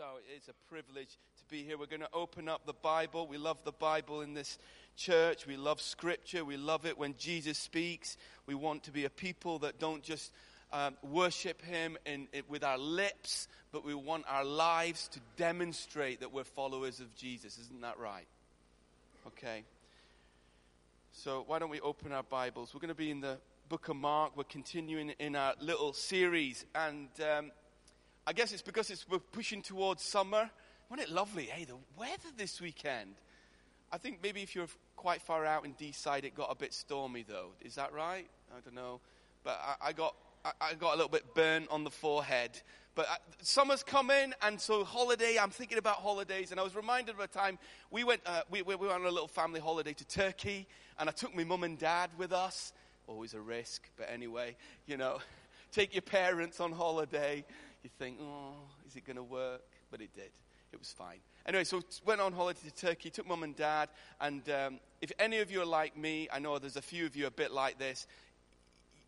So it's a privilege to be here. We're going to open up the Bible. We love the Bible in this church. We love Scripture. We love it when Jesus speaks. We want to be a people that don't just um, worship Him in, in, with our lips, but we want our lives to demonstrate that we're followers of Jesus. Isn't that right? Okay. So why don't we open our Bibles? We're going to be in the book of Mark. We're continuing in our little series. And um, I guess it's because it's, we're pushing towards summer. Wasn't it lovely? Hey, the weather this weekend. I think maybe if you're quite far out in Deeside, it got a bit stormy, though. Is that right? I don't know. But I, I got I, I, got a little bit burnt on the forehead. But I, uh, summer's coming, and so holiday. I'm thinking about holidays, and I was reminded of a time we went. Uh, we, we went on a little family holiday to Turkey, and I took my mum and dad with us. Always a risk, but anyway, you know, take your parents on holiday you think, oh, is it going to work? But it did. It was fine. Anyway, so went on holiday to Turkey, took mum and dad, and um, if any of you are like me, I know there's a few of you a bit like this.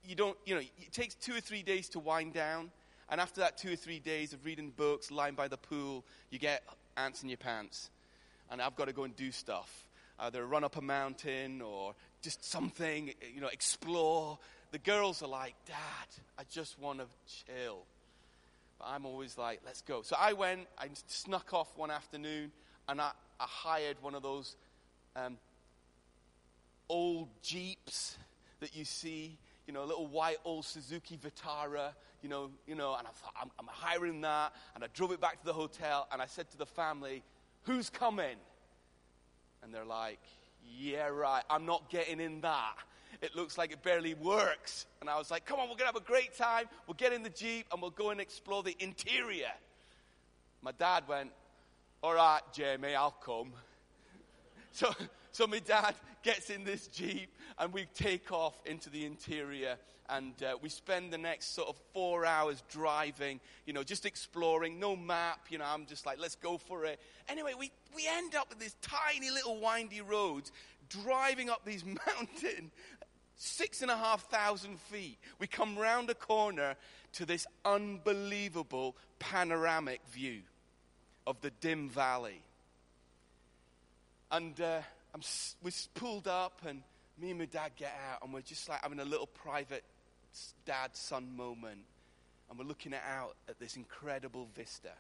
You don't, you know, it takes two or three days to wind down, and after that two or three days of reading books, lying by the pool, you get ants in your pants, and I've got to go and do stuff. Either run up a mountain or just something, you know, explore. The girls are like, Dad, I just want to chill. But I'm always like, let's go. So I went, I snuck off one afternoon, and I, I hired one of those um, old Jeeps that you see, you know, a little white old Suzuki Vitara, you know, you know, and I thought, I'm, I'm hiring that, and I drove it back to the hotel, and I said to the family, who's coming? And they're like, yeah, right, I'm not getting in that it looks like it barely works. And I was like, come on, we're going to have a great time. We'll get in the Jeep and we'll go and explore the interior. My dad went, all right, Jamie, I'll come. So, so my dad gets in this Jeep and we take off into the interior and uh, we spend the next sort of four hours driving, you know, just exploring, no map, you know, I'm just like, let's go for it. Anyway, we, we end up with these tiny little windy roads driving up these mountain six and a half thousand feet. We come round a corner to this unbelievable panoramic view of the dim valley. And uh, we're pulled up, and me and my dad get out, and we're just like having a little private dad son moment. And we're looking out at this incredible vista.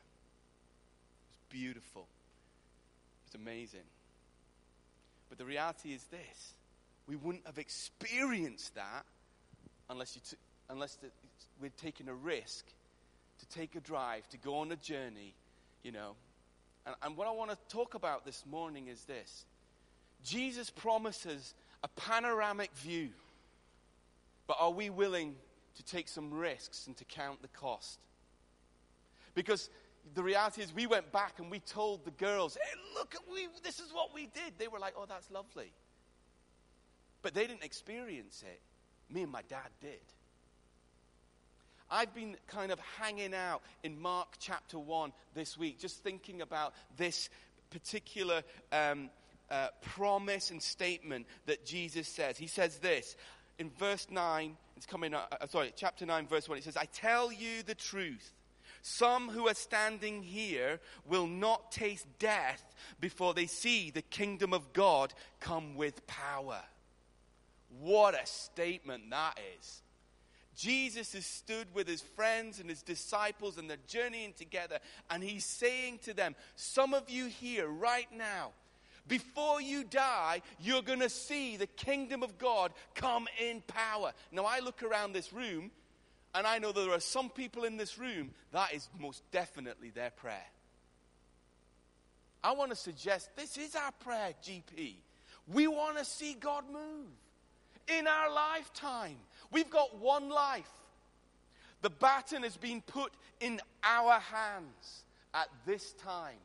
It's beautiful, it's amazing. But the reality is this we wouldn't have experienced that unless, you t- unless the, we'd taken a risk to take a drive, to go on a journey, you know. And, and what I want to talk about this morning is this Jesus promises a panoramic view, but are we willing to take some risks and to count the cost? Because the reality is, we went back and we told the girls, hey, look, we, this is what we did. They were like, oh, that's lovely. But they didn't experience it. Me and my dad did. I've been kind of hanging out in Mark chapter 1 this week, just thinking about this particular um, uh, promise and statement that Jesus says. He says this in verse 9, it's coming uh, sorry, chapter 9, verse 1. It says, I tell you the truth. Some who are standing here will not taste death before they see the kingdom of God come with power. What a statement that is. Jesus has stood with his friends and his disciples and they're journeying together, and he's saying to them, Some of you here right now, before you die, you're going to see the kingdom of God come in power. Now, I look around this room, and I know there are some people in this room that is most definitely their prayer. I want to suggest this is our prayer, GP. We want to see God move in our lifetime. We've got one life. The baton has been put in our hands at this time.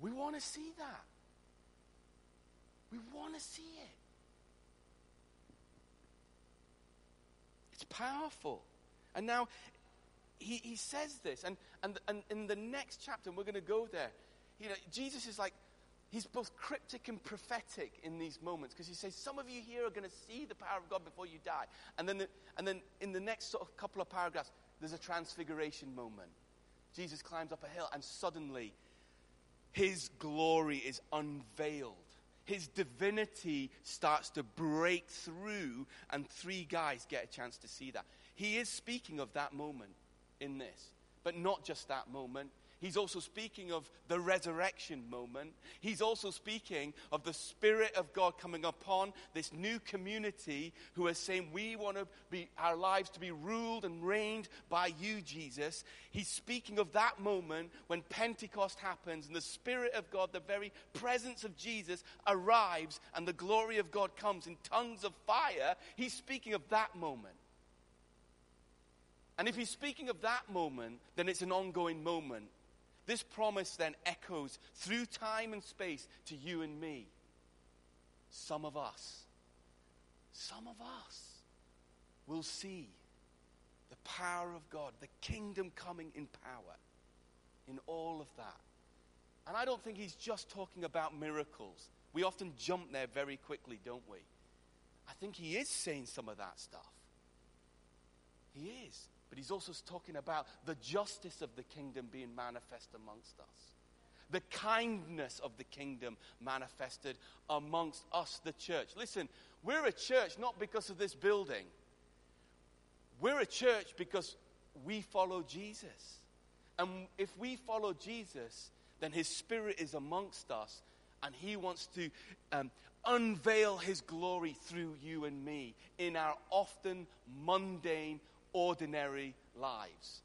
We want to see that. We want to see it. It's powerful. And now he, he says this, and, and, and in the next chapter, and we're going to go there, you know, Jesus is like, he's both cryptic and prophetic in these moments because he says, Some of you here are going to see the power of God before you die. And then, the, and then in the next sort of couple of paragraphs, there's a transfiguration moment. Jesus climbs up a hill, and suddenly his glory is unveiled. His divinity starts to break through, and three guys get a chance to see that. He is speaking of that moment in this, but not just that moment. He's also speaking of the resurrection moment. He's also speaking of the Spirit of God coming upon this new community who are saying, We want to be, our lives to be ruled and reigned by you, Jesus. He's speaking of that moment when Pentecost happens and the Spirit of God, the very presence of Jesus, arrives and the glory of God comes in tongues of fire. He's speaking of that moment. And if he's speaking of that moment, then it's an ongoing moment this promise then echoes through time and space to you and me. Some of us, some of us will see the power of God, the kingdom coming in power, in all of that. And I don't think he's just talking about miracles. We often jump there very quickly, don't we? I think he is saying some of that stuff. He is. But he's also talking about the justice of the kingdom being manifest amongst us. The kindness of the kingdom manifested amongst us, the church. Listen, we're a church not because of this building. We're a church because we follow Jesus. And if we follow Jesus, then his spirit is amongst us and he wants to um, unveil his glory through you and me in our often mundane ordinary lives.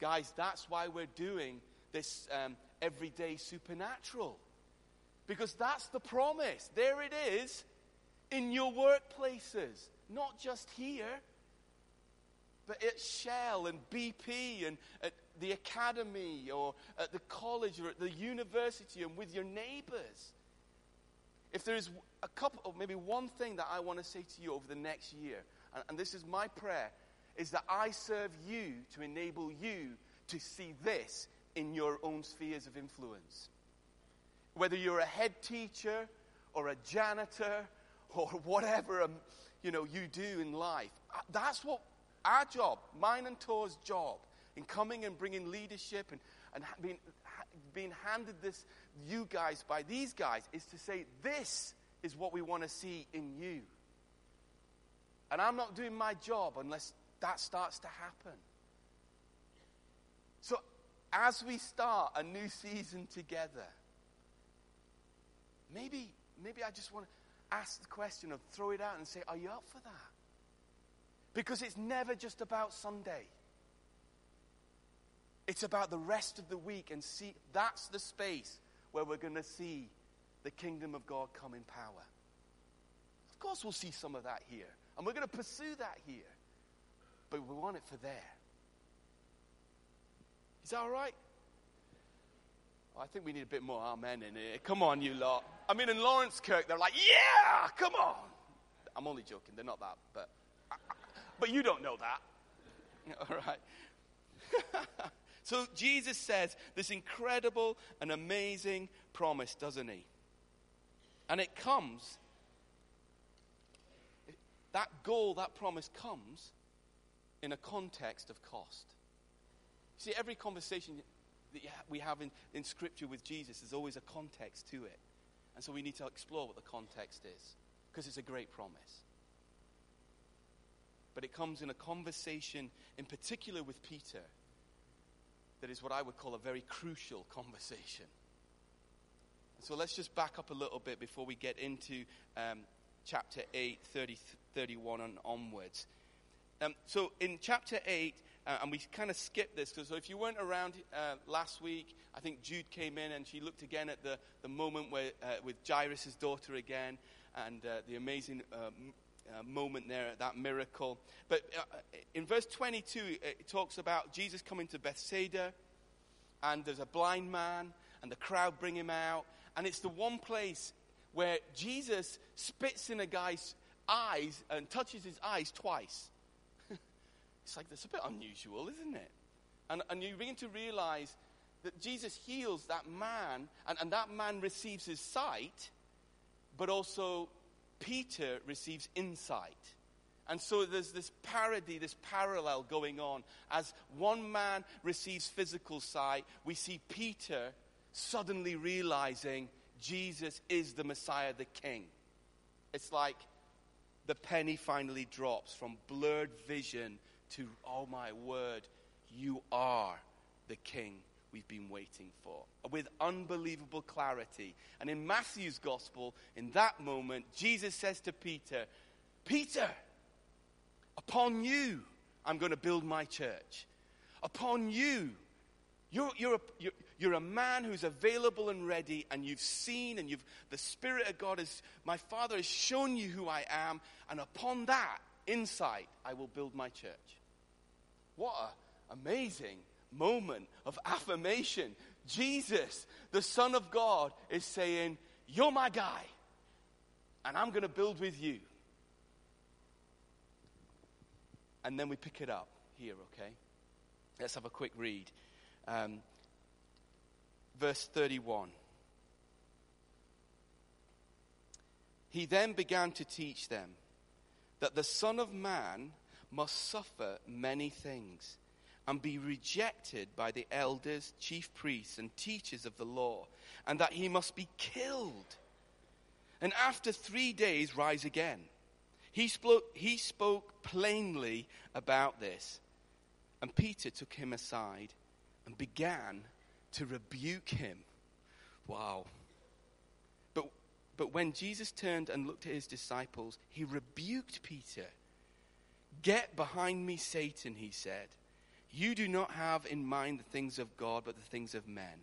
Guys, that's why we're doing this um, everyday supernatural. Because that's the promise. There it is in your workplaces, not just here, but at Shell and BP and at the academy or at the college or at the university and with your neighbors. If there is a couple, maybe one thing that I want to say to you over the next year, and, and this is my prayer, is that I serve you to enable you to see this in your own spheres of influence. Whether you're a head teacher or a janitor or whatever um, you know you do in life, uh, that's what our job, mine and Tor's job, in coming and bringing leadership and, and being, being handed this, you guys, by these guys, is to say, this is what we want to see in you. And I'm not doing my job unless that starts to happen. So, as we start a new season together, maybe, maybe I just want to ask the question or throw it out and say, Are you up for that? Because it's never just about Sunday. It's about the rest of the week and see that's the space where we're going to see the kingdom of God come in power. Of course, we'll see some of that here, and we're going to pursue that here but we want it for there. Is that all right? Oh, I think we need a bit more amen in here. Come on, you lot. I mean, in Laurencekirk, they're like, yeah, come on. I'm only joking. They're not that, but, but you don't know that. All right. so Jesus says this incredible and amazing promise, doesn't he? And it comes, that goal, that promise comes in a context of cost. See, every conversation that we have in, in Scripture with Jesus, there's always a context to it. And so we need to explore what the context is, because it's a great promise. But it comes in a conversation, in particular with Peter, that is what I would call a very crucial conversation. So let's just back up a little bit before we get into um, chapter 8, 30, 31 and onwards. Um, so in chapter 8, uh, and we kind of skipped this, because so if you weren't around uh, last week, I think Jude came in and she looked again at the, the moment where, uh, with Jairus' daughter again, and uh, the amazing uh, uh, moment there, that miracle. But in verse 22, it talks about Jesus coming to Bethsaida, and there's a blind man, and the crowd bring him out, and it's the one place where Jesus spits in a guy's eyes and touches his eyes twice. It's like, that's a bit unusual, isn't it? And, and you begin to realize that Jesus heals that man, and, and that man receives his sight, but also Peter receives insight. And so there's this parody, this parallel going on. As one man receives physical sight, we see Peter suddenly realizing Jesus is the Messiah, the King. It's like the penny finally drops from blurred vision to, oh my word, you are the King we've been waiting for. With unbelievable clarity. And in Matthew's gospel, in that moment, Jesus says to Peter, Peter, upon you I'm going to build my church. Upon you, you're, you're, a, you're, you're, a man who's available and ready, and you've seen, and you've, the Spirit of God is, my Father has shown you who I am, and upon that insight, I will build my church. What an amazing moment of affirmation. Jesus, the Son of God, is saying, You're my guy, and I'm going to build with you. And then we pick it up here, okay? Let's have a quick read. Um, verse 31. He then began to teach them that the Son of Man must suffer many things and be rejected by the elders, chief priests, and teachers of the law, and that he must be killed. And after three days, rise again. He spoke, he spoke plainly about this. And Peter took him aside and began to rebuke him. Wow. But, when Jesus turned and looked at his disciples, he rebuked Peter. Get behind me, Satan, he said. You do not have in mind the things of God, but the things of men.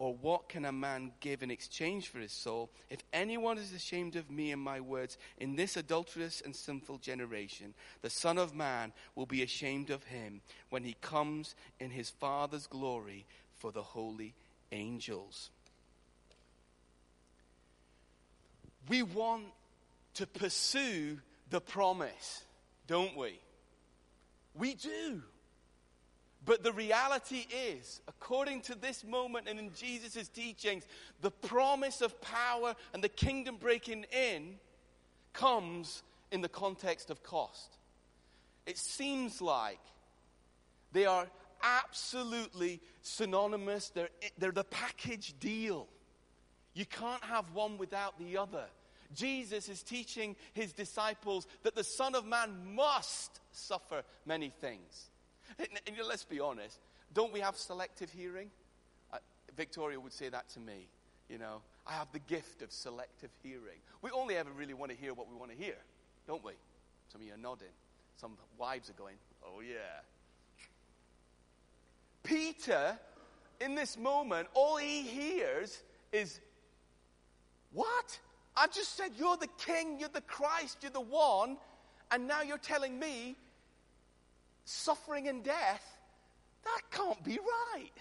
Or what can a man give in exchange for his soul? If anyone is ashamed of me and my words in this adulterous and sinful generation, the Son of Man will be ashamed of him when he comes in his Father's glory for the holy angels. We want to pursue the promise, don't we? We do. But the reality is, according to this moment and in Jesus' teachings, the promise of power and the kingdom breaking in comes in the context of cost. It seems like they are absolutely synonymous, they're, they're the package deal. You can't have one without the other. Jesus is teaching his disciples that the Son of Man must suffer many things. And, let's be honest, don't we have selective hearing? Uh, Victoria would say that to me. You know, I have the gift of selective hearing. We only ever really want to hear what we want to hear, don't we? Some of you are nodding. Some wives are going, oh yeah. Peter, in this moment, all he hears is, What? I've just said you're the king, you're the Christ, you're the one, and now you're telling me suffering and death, that can't be right.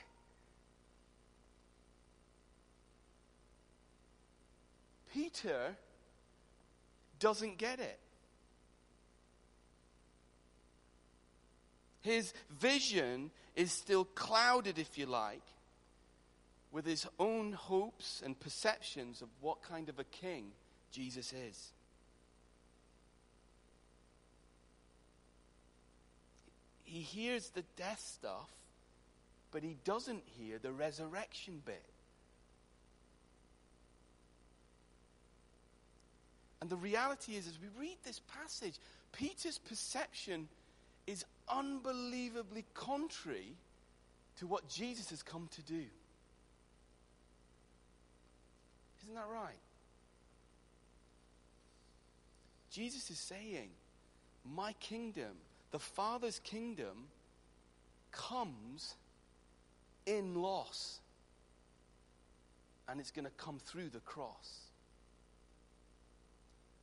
Peter doesn't get it. His vision is still clouded, if you like, with his own hopes and perceptions of what kind of a king Jesus is. He hears the death stuff, but he doesn't hear the resurrection bit. And the reality is, as we read this passage, Peter's perception is unbelievably contrary to what Jesus has come to do. Isn't that right? Jesus is saying, My kingdom the Father's kingdom comes in loss. And it's going to come through the cross.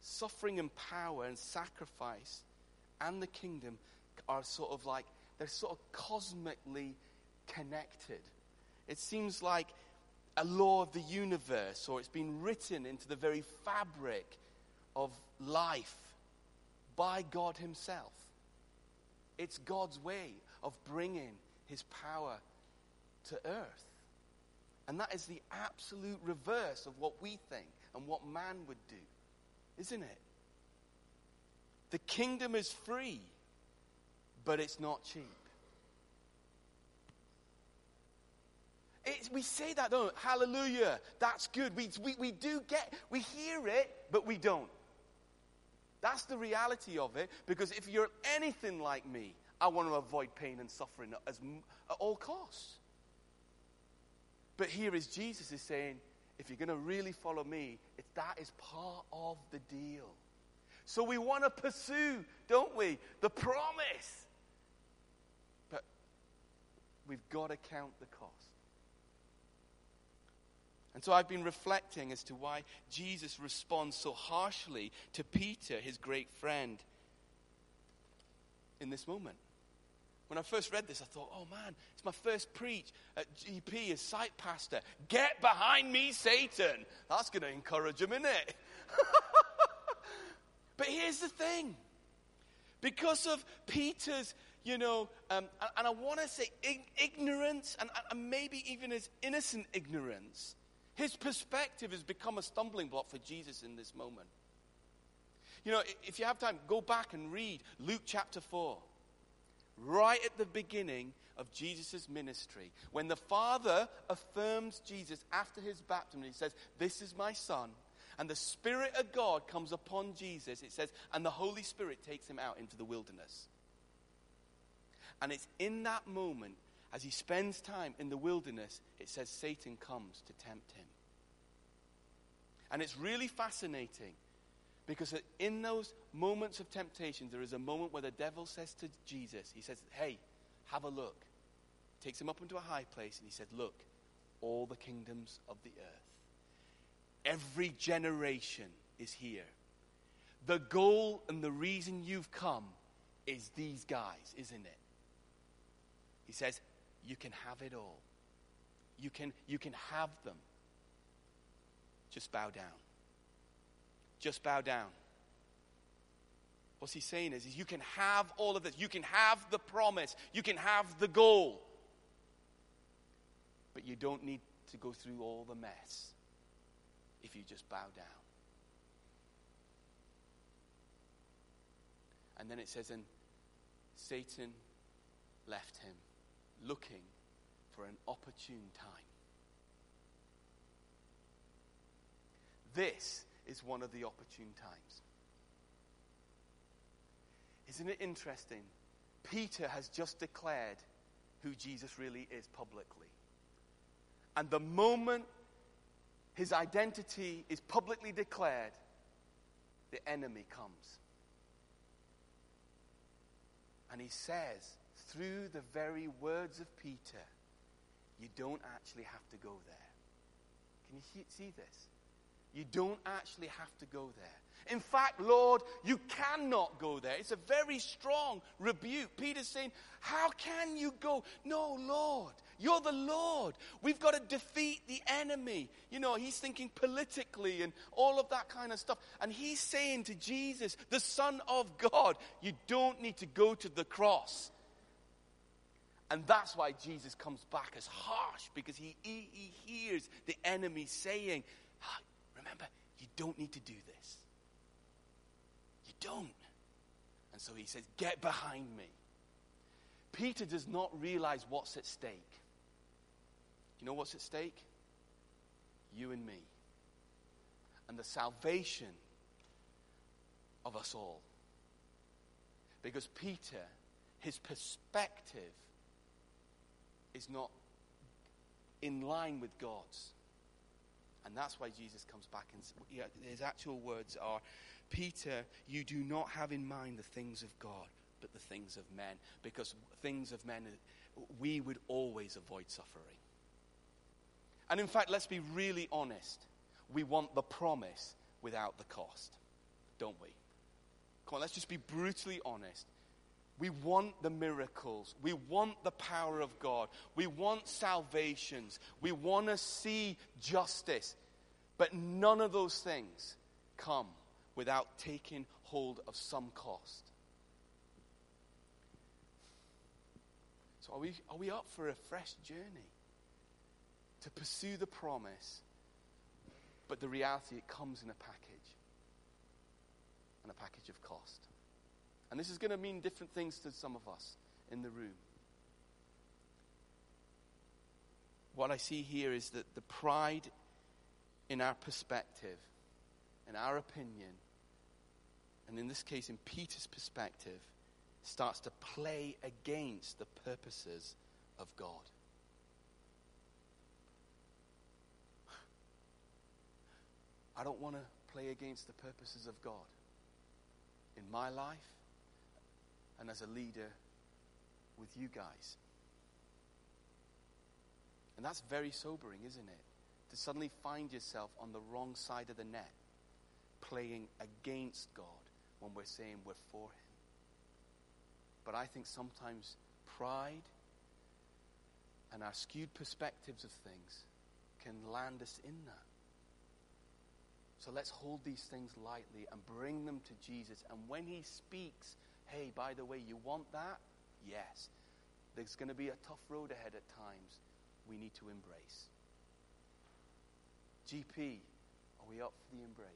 Suffering and power and sacrifice and the kingdom are sort of like, they're sort of cosmically connected. It seems like a law of the universe or it's been written into the very fabric of life by God Himself. It's God's way of bringing His power to earth. And that is the absolute reverse of what we think and what man would do, isn't it? The kingdom is free, but it's not cheap. It's, we say that, don't we? Hallelujah. That's good. We, we, we do get, we hear it, but we don't. That's the reality of it, because if you're anything like me, I want to avoid pain and suffering as, at all costs. But here is Jesus is saying, if you're going to really follow me, that is part of the deal. So we want to pursue, don't we, the promise. But we've got to count the cost. And so I've been reflecting as to why Jesus responds so harshly to Peter, his great friend, in this moment. When I first read this, I thought, oh man, it's my first preach at GP as site pastor. Get behind me, Satan. That's going to encourage him, isn't it? but here's the thing because of Peter's, you know, um, and, and, I want to say ignorance, and, and maybe even his innocent ignorance, his perspective has become a stumbling block for Jesus in this moment. You know, if you have time, go back and read Luke chapter 4. Right at the beginning of Jesus' ministry, when the Father affirms Jesus after his baptism, he says, This is my Son. And the Spirit of God comes upon Jesus, it says, and the Holy Spirit takes him out into the wilderness. And it's in that moment as he spends time in the wilderness, it says Satan comes to tempt him. And it's really fascinating because in those moments of temptation, there is a moment where the devil says to Jesus, He says, Hey, have a look. Takes him up into a high place and he said, Look, all the kingdoms of the earth, every generation is here. The goal and the reason you've come is these guys, isn't it? He says, you can have it all. You can, you can have them. Just bow down. Just bow down. What he's saying is, is you can have all of this. You can have the promise. You can have the goal. But you don't need to go through all the mess if you just bow down. And then it says, and Satan left him looking for an opportune time. This is one of the opportune times. Isn't it interesting? Peter has just declared who Jesus really is publicly. And the moment his identity is publicly declared, the enemy comes. And he says, through the very words of Peter, you don't actually have to go there. Can you see this? You don't actually have to go there. In fact, Lord, you cannot go there. It's a very strong rebuke. Peter's saying, How can you go? No, Lord, you're the Lord. We've got to defeat the enemy. You know, he's thinking politically and all of that kind of stuff. And he's saying to Jesus, the Son of God, You don't need to go to the cross. And that's why Jesus comes back as harsh, because he, he, he hears the enemy saying, ah, Remember, you don't need to do this. You don't. And so he says, Get behind me. Peter does not realize what's at stake. You know what's at stake? You and me. And the salvation of us all. Because Peter, his perspective is not in line with God's. And that's why Jesus comes back and yeah, his actual words are Peter, you do not have in mind the things of God, but the things of men. Because things of men, we would always avoid suffering. And in fact, let's be really honest. We want the promise without the cost, don't we? Come on, let's just be brutally honest. We want the miracles. We want the power of God. We want salvations. We want to see justice. But none of those things come without taking hold of some cost. So, are we, are we up for a fresh journey to pursue the promise? But the reality, it comes in a package and a package of cost. And this is going to mean different things to some of us in the room. What I see here is that the pride in our perspective, in our opinion, and in this case, in Peter's perspective, starts to play against the purposes of God. I don't want to play against the purposes of God in my life and as a leader with you guys. And that's very sobering, isn't it? To suddenly find yourself on the wrong side of the net, playing against God when we're saying we're for Him. But I think sometimes pride and our skewed perspectives of things can land us in that. So let's hold these things lightly and bring them to Jesus. And when He speaks, hey, by the way, you want that? Yes. There's going to be a tough road ahead at times we need to embrace. GP, are we up for the embrace?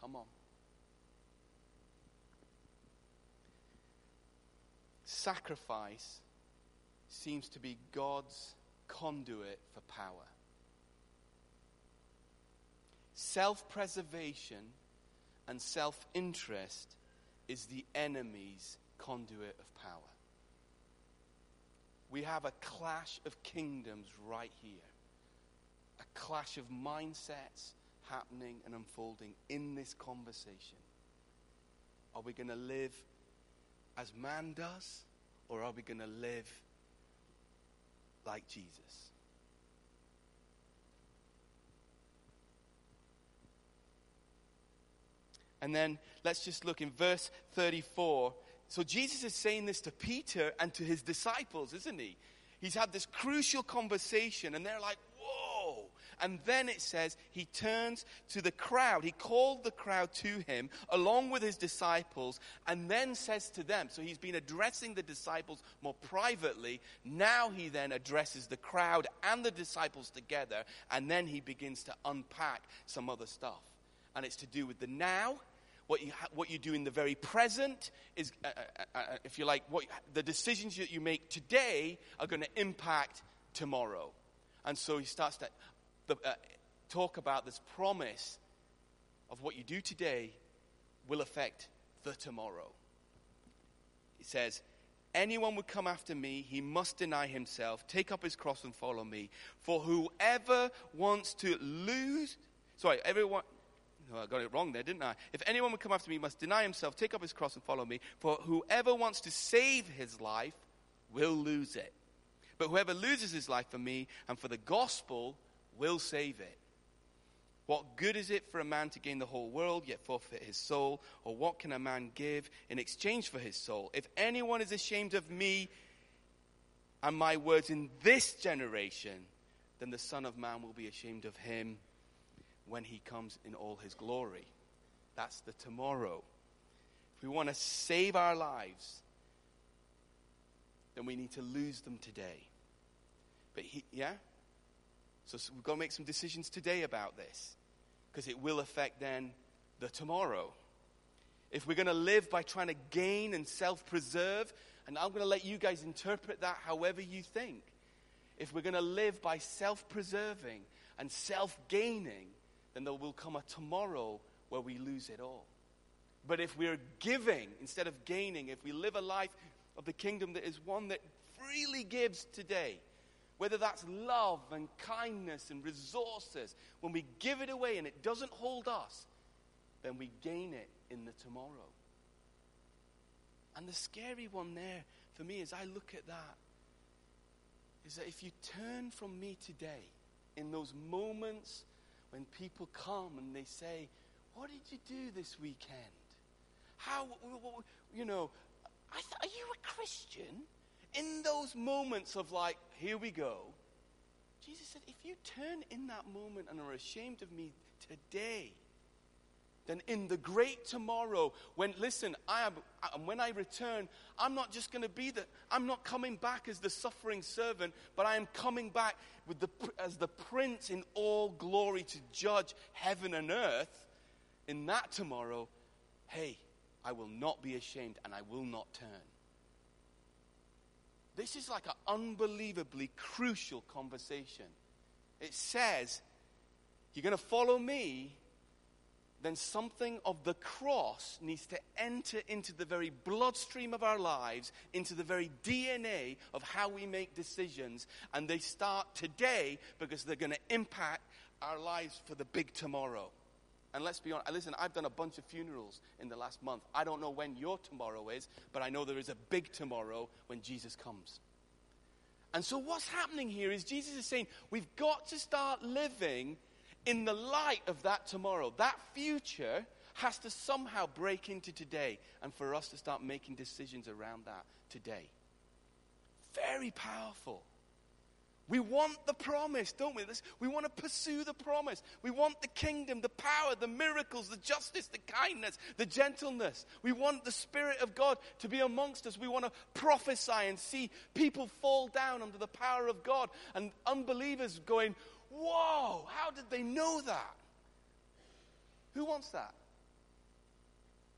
Come on. Sacrifice seems to be God's conduit for power. Self preservation and self interest is the enemy's conduit of power. We have a clash of kingdoms right here, a clash of mindsets happening and unfolding in this conversation. Are we going to live as man does, or are we going to live like Jesus? And then let's just look in verse 34. So Jesus is saying this to Peter and to his disciples, isn't he? He's had this crucial conversation, and they're like, whoa. And then it says he turns to the crowd. He called the crowd to him along with his disciples and then says to them, so he's been addressing the disciples more privately. Now he then addresses the crowd and the disciples together, and then he begins to unpack some other stuff. And it's to do with the now what you, what you do in the very present is, uh, uh, uh, uh, if you like, what, the decisions that you make today are going to impact tomorrow. And so he starts to uh, talk about this promise of what you do today will affect the tomorrow. He says, Anyone would come after me, he must deny himself, take up his cross, and follow me. For whoever wants to lose, sorry, everyone, Oh, I got it wrong there, didn't I? If anyone would come after me, he must deny himself, take up his cross, and follow me. For whoever wants to save his life will lose it. But whoever loses his life for me and for the gospel will save it. What good is it for a man to gain the whole world, yet forfeit his soul? Or what can a man give in exchange for his soul? If anyone is ashamed of me and my words in this generation, then the Son of Man will be ashamed of him when he comes in all his glory. That's the tomorrow. If we want to save our lives, then we need to lose them today. But he, yeah? So, so we've got to make some decisions today about this because it will affect then the tomorrow. If we're going to live by trying to gain and self preserve, and I'm going to let you guys interpret that however you think. If we're going to live by self preserving and self gaining, then there will come a tomorrow where we lose it all. But if we're giving instead of gaining, if we live a life of the kingdom that is one that freely gives today, whether that's love and kindness and resources, when we give it away and it doesn't hold us, then we gain it in the tomorrow. And the scary one there for me as I look at that is that if you turn from me today in those moments when people come and they say, What did you do this weekend? how, you know, th- are you a Christian? In those moments of like, here we go, Jesus said, if you turn in that moment and are ashamed of me today, then in the great tomorrow, when, listen, I am, and when I return, I'm not just going to be the, I'm not coming back as the suffering servant, but I am coming back with the, as the prince in all glory to judge heaven and earth. In that tomorrow, hey, I will not be ashamed and I will not turn. This is like an unbelievably crucial conversation. It says, You're going to follow me, then something of the cross needs to enter into the very bloodstream of our lives, into the very DNA of how we make decisions. And they start today because they're going to impact our lives for the big tomorrow. And let's be honest, listen, I've done a bunch of funerals in the last month. I don't know when your tomorrow is, but I know there is a big tomorrow when Jesus comes. And so, what's happening here is Jesus is saying we've got to start living in the light of that tomorrow. That future has to somehow break into today, and for us to start making decisions around that today. Very powerful. We want the promise, don't we? We want to pursue the promise. We want the kingdom, the power, the miracles, the justice, the kindness, the gentleness. We want the Spirit of God to be amongst us. We want to prophesy and see people fall down under the power of God and unbelievers going, Whoa, how did they know that? Who wants that?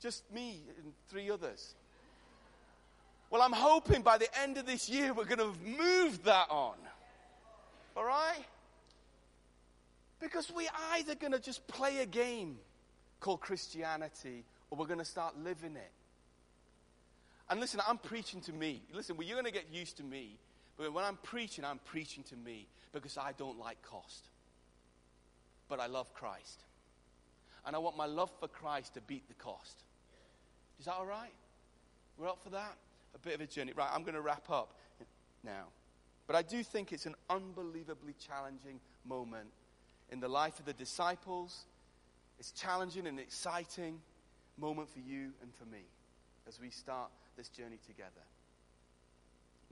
Just me and three others. Well, I'm hoping by the end of this year we're going to moved that on. All right? Because we're either going to just play a game called Christianity or we're going to start living it. And listen, I'm preaching to me. Listen, well, you're going to get used to me. When I'm preaching, I'm preaching to me because I don't like cost. But I love Christ. And I want my love for Christ to beat the cost. Is that all right? We're up for that? A bit of a journey. Right, I'm going to wrap up now. But I do think it's an unbelievably challenging moment in the life of the disciples. It's challenging and exciting moment for you and for me as we start this journey together.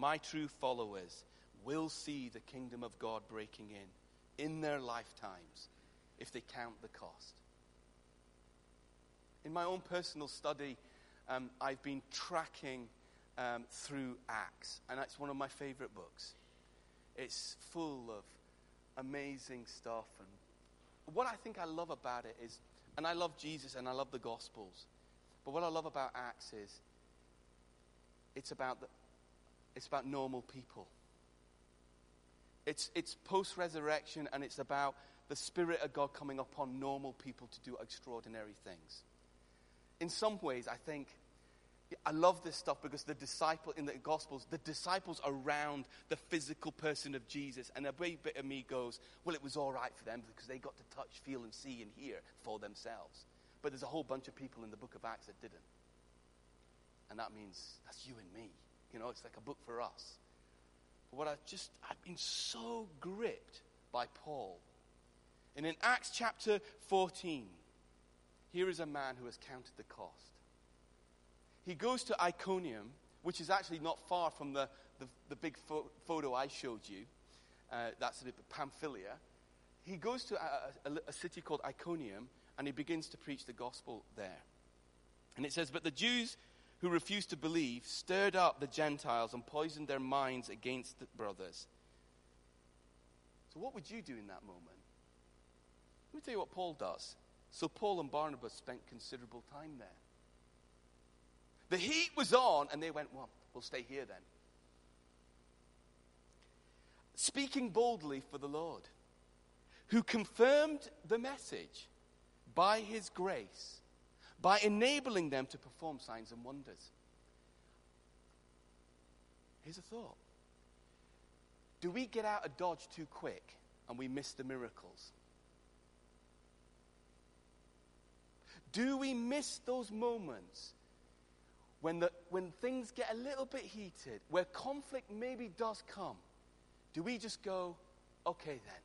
My true followers will see the kingdom of God breaking in in their lifetimes if they count the cost. In my own personal study, um, I've been tracking um, through Acts, and it's one of my favorite books. It's full of amazing stuff. And what I think I love about it is, and I love Jesus and I love the Gospels, but what I love about Acts is it's about, the, it's about normal people. It's, it's post resurrection and it's about the Spirit of God coming upon normal people to do extraordinary things. In some ways, I think I love this stuff because the disciple in the Gospels, the disciples around the physical person of Jesus, and a wee bit of me goes, well, it was all right for them because they got to touch, feel, and see and hear for themselves. But there's a whole bunch of people in the book of Acts that didn't. And that means that's you and me. You know, it's like a book for us. But what I just, I've been so gripped by Paul. And in Acts chapter 14, here is a man who has counted the cost he goes to Iconium, which is actually not far from the, the, the big fo- photo I showed you. Uh, that's a bit Pamphylia. He goes to a, a, a city called Iconium and he begins to preach the gospel there. And it says, But the Jews who refused to believe stirred up the Gentiles and poisoned their minds against the brothers. So, what would you do in that moment? Let me tell you what Paul does. So, Paul and Barnabas spent considerable time there. The heat was on, and they went, Well, we'll stay here then. Speaking boldly for the Lord, who confirmed the message by his grace, by enabling them to perform signs and wonders. Here's a thought Do we get out of Dodge too quick and we miss the miracles? Do we miss those moments when, the, when things get a little bit heated, where conflict maybe does come, do we just go, okay then?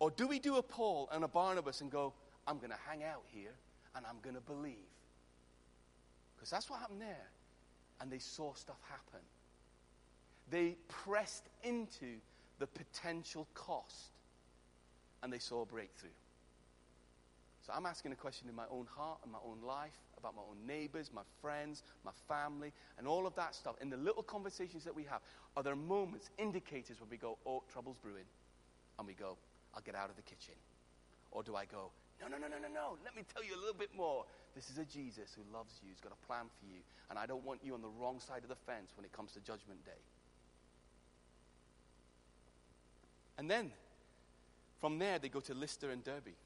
Or do we do a Paul and a Barnabas and go, I'm going to hang out here and I'm going to believe? Because that's what happened there. And they saw stuff happen. They pressed into the potential cost and they saw a breakthrough. So I'm asking a question in my own heart and my own life about my own neighbors, my friends, my family, and all of that stuff. In the little conversations that we have, are there moments, indicators where we go, oh, trouble's brewing? And we go, I'll get out of the kitchen. Or do I go, no, no, no, no, no, no. Let me tell you a little bit more. This is a Jesus who loves you, who's got a plan for you, and I don't want you on the wrong side of the fence when it comes to Judgment Day. And then, from there, they go to Lystra and Derbe.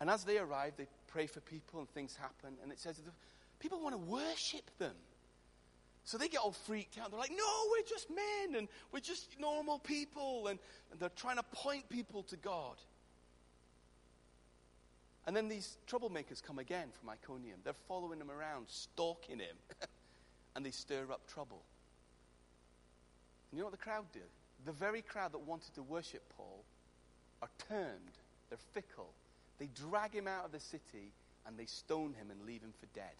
And as they arrive, they pray for people and things happen. And it says that people want to worship them. So they get all freaked out. They're like, no, we're just men and we're just normal people. And, and they're trying to point people to God. And then these troublemakers come again from Iconium. They're following him around, stalking him. and they stir up trouble. And you know what the crowd do? The very crowd that wanted to worship Paul are turned. They're fickle. They drag him out of the city and they stone him and leave him for dead.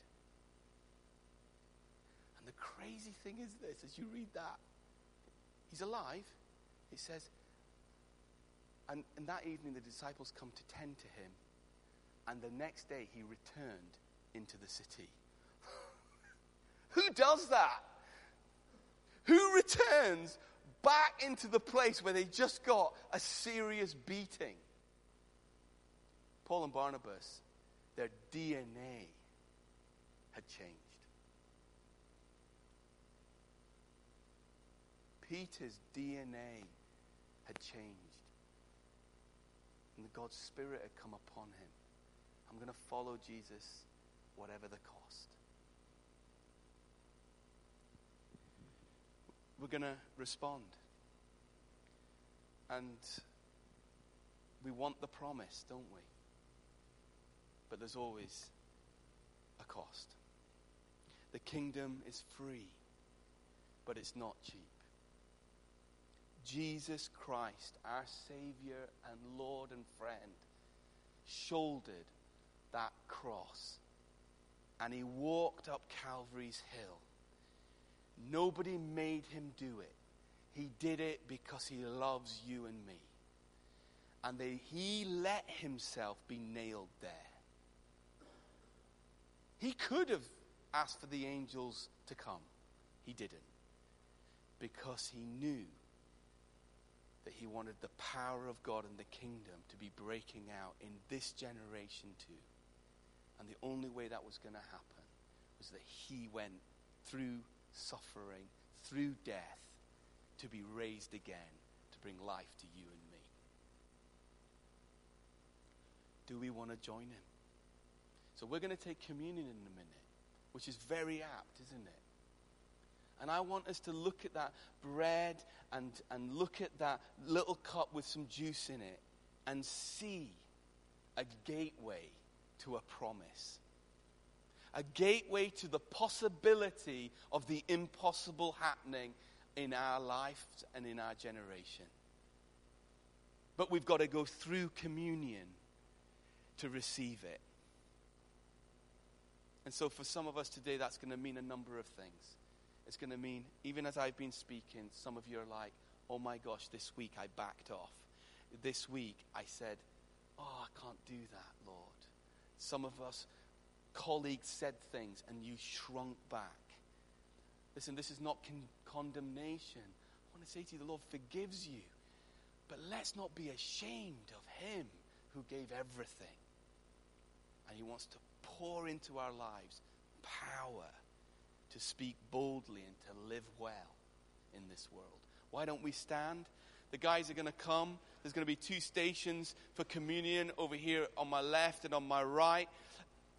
The crazy thing is this as you read that, he's alive. It says, and, and that evening the disciples come to tend to him, and the next day he returned into the city. Who does that? Who returns back into the place where they just got a serious beating? Paul and Barnabas, their DNA had changed. Peter's DNA had changed. And the God's Spirit had come upon him. I'm going to follow Jesus, whatever the cost. We're going to respond. And we want the promise, don't we? But there's always a cost. The kingdom is free, but it's not cheap. Jesus Christ, our Savior and Lord and friend, shouldered that cross and he walked up Calvary's hill. Nobody made him do it. He did it because he loves you and me. And they, he let himself be nailed there. He could have asked for the angels to come. He didn't. Because he knew that he wanted the power of God and the kingdom to be breaking out in this generation too. And the only way that was going to happen was that he went through suffering, through death, to be raised again, to bring life to you and me. Do we want to join him? So we're going to take communion in a minute, which is very apt, isn't it? And I want us to look at that bread and, and look at that little cup with some juice in it and see a gateway to a promise. A gateway to the possibility of the impossible happening in our lives and in our generation. But we've got to go through communion to receive it. And so, for some of us today, that's going to mean a number of things. It's going to mean, even as I've been speaking, some of you are like, oh my gosh, this week I backed off. This week I said, oh, I can't do that, Lord. Some of us, colleagues said things and you shrunk back. Listen, this is not con- condemnation. I want to say to you, the Lord forgives you. But let's not be ashamed of Him who gave everything. And He wants to pour into our lives power to speak boldly and to live well in this world. Why don't we stand? The guys are going to come. There's going to be two stations for communion over here on my left and on my right.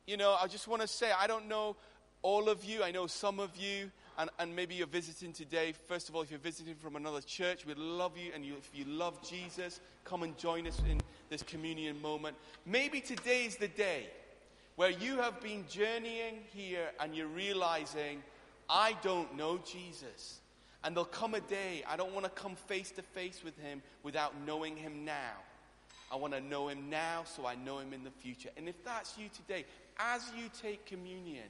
You know, I just want to say, I don't know all of you. I know some of you, and, and maybe you're visiting today. First of all, if you're visiting from another church, we'd love you. And you, if you love Jesus, come and join us in this communion moment. Maybe today is the day where you have been journeying here and you're realizing, I don't know Jesus. And there'll come a day, I don't want to come face to face with him without knowing him now. I want to know him now so I know him in the future. And if that's you today, as you take communion,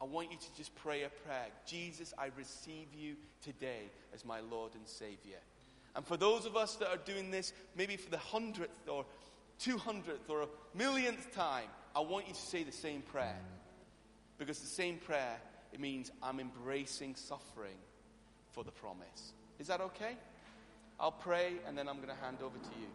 I want you to just pray a prayer. Jesus, I receive you today as my Lord and Savior. And for those of us that are doing this, maybe for the hundredth or 200th or a millionth time, I want you to say the same prayer. Because the same prayer, it means I'm embracing suffering for the promise. Is that okay? I'll pray and then I'm going to hand over to you.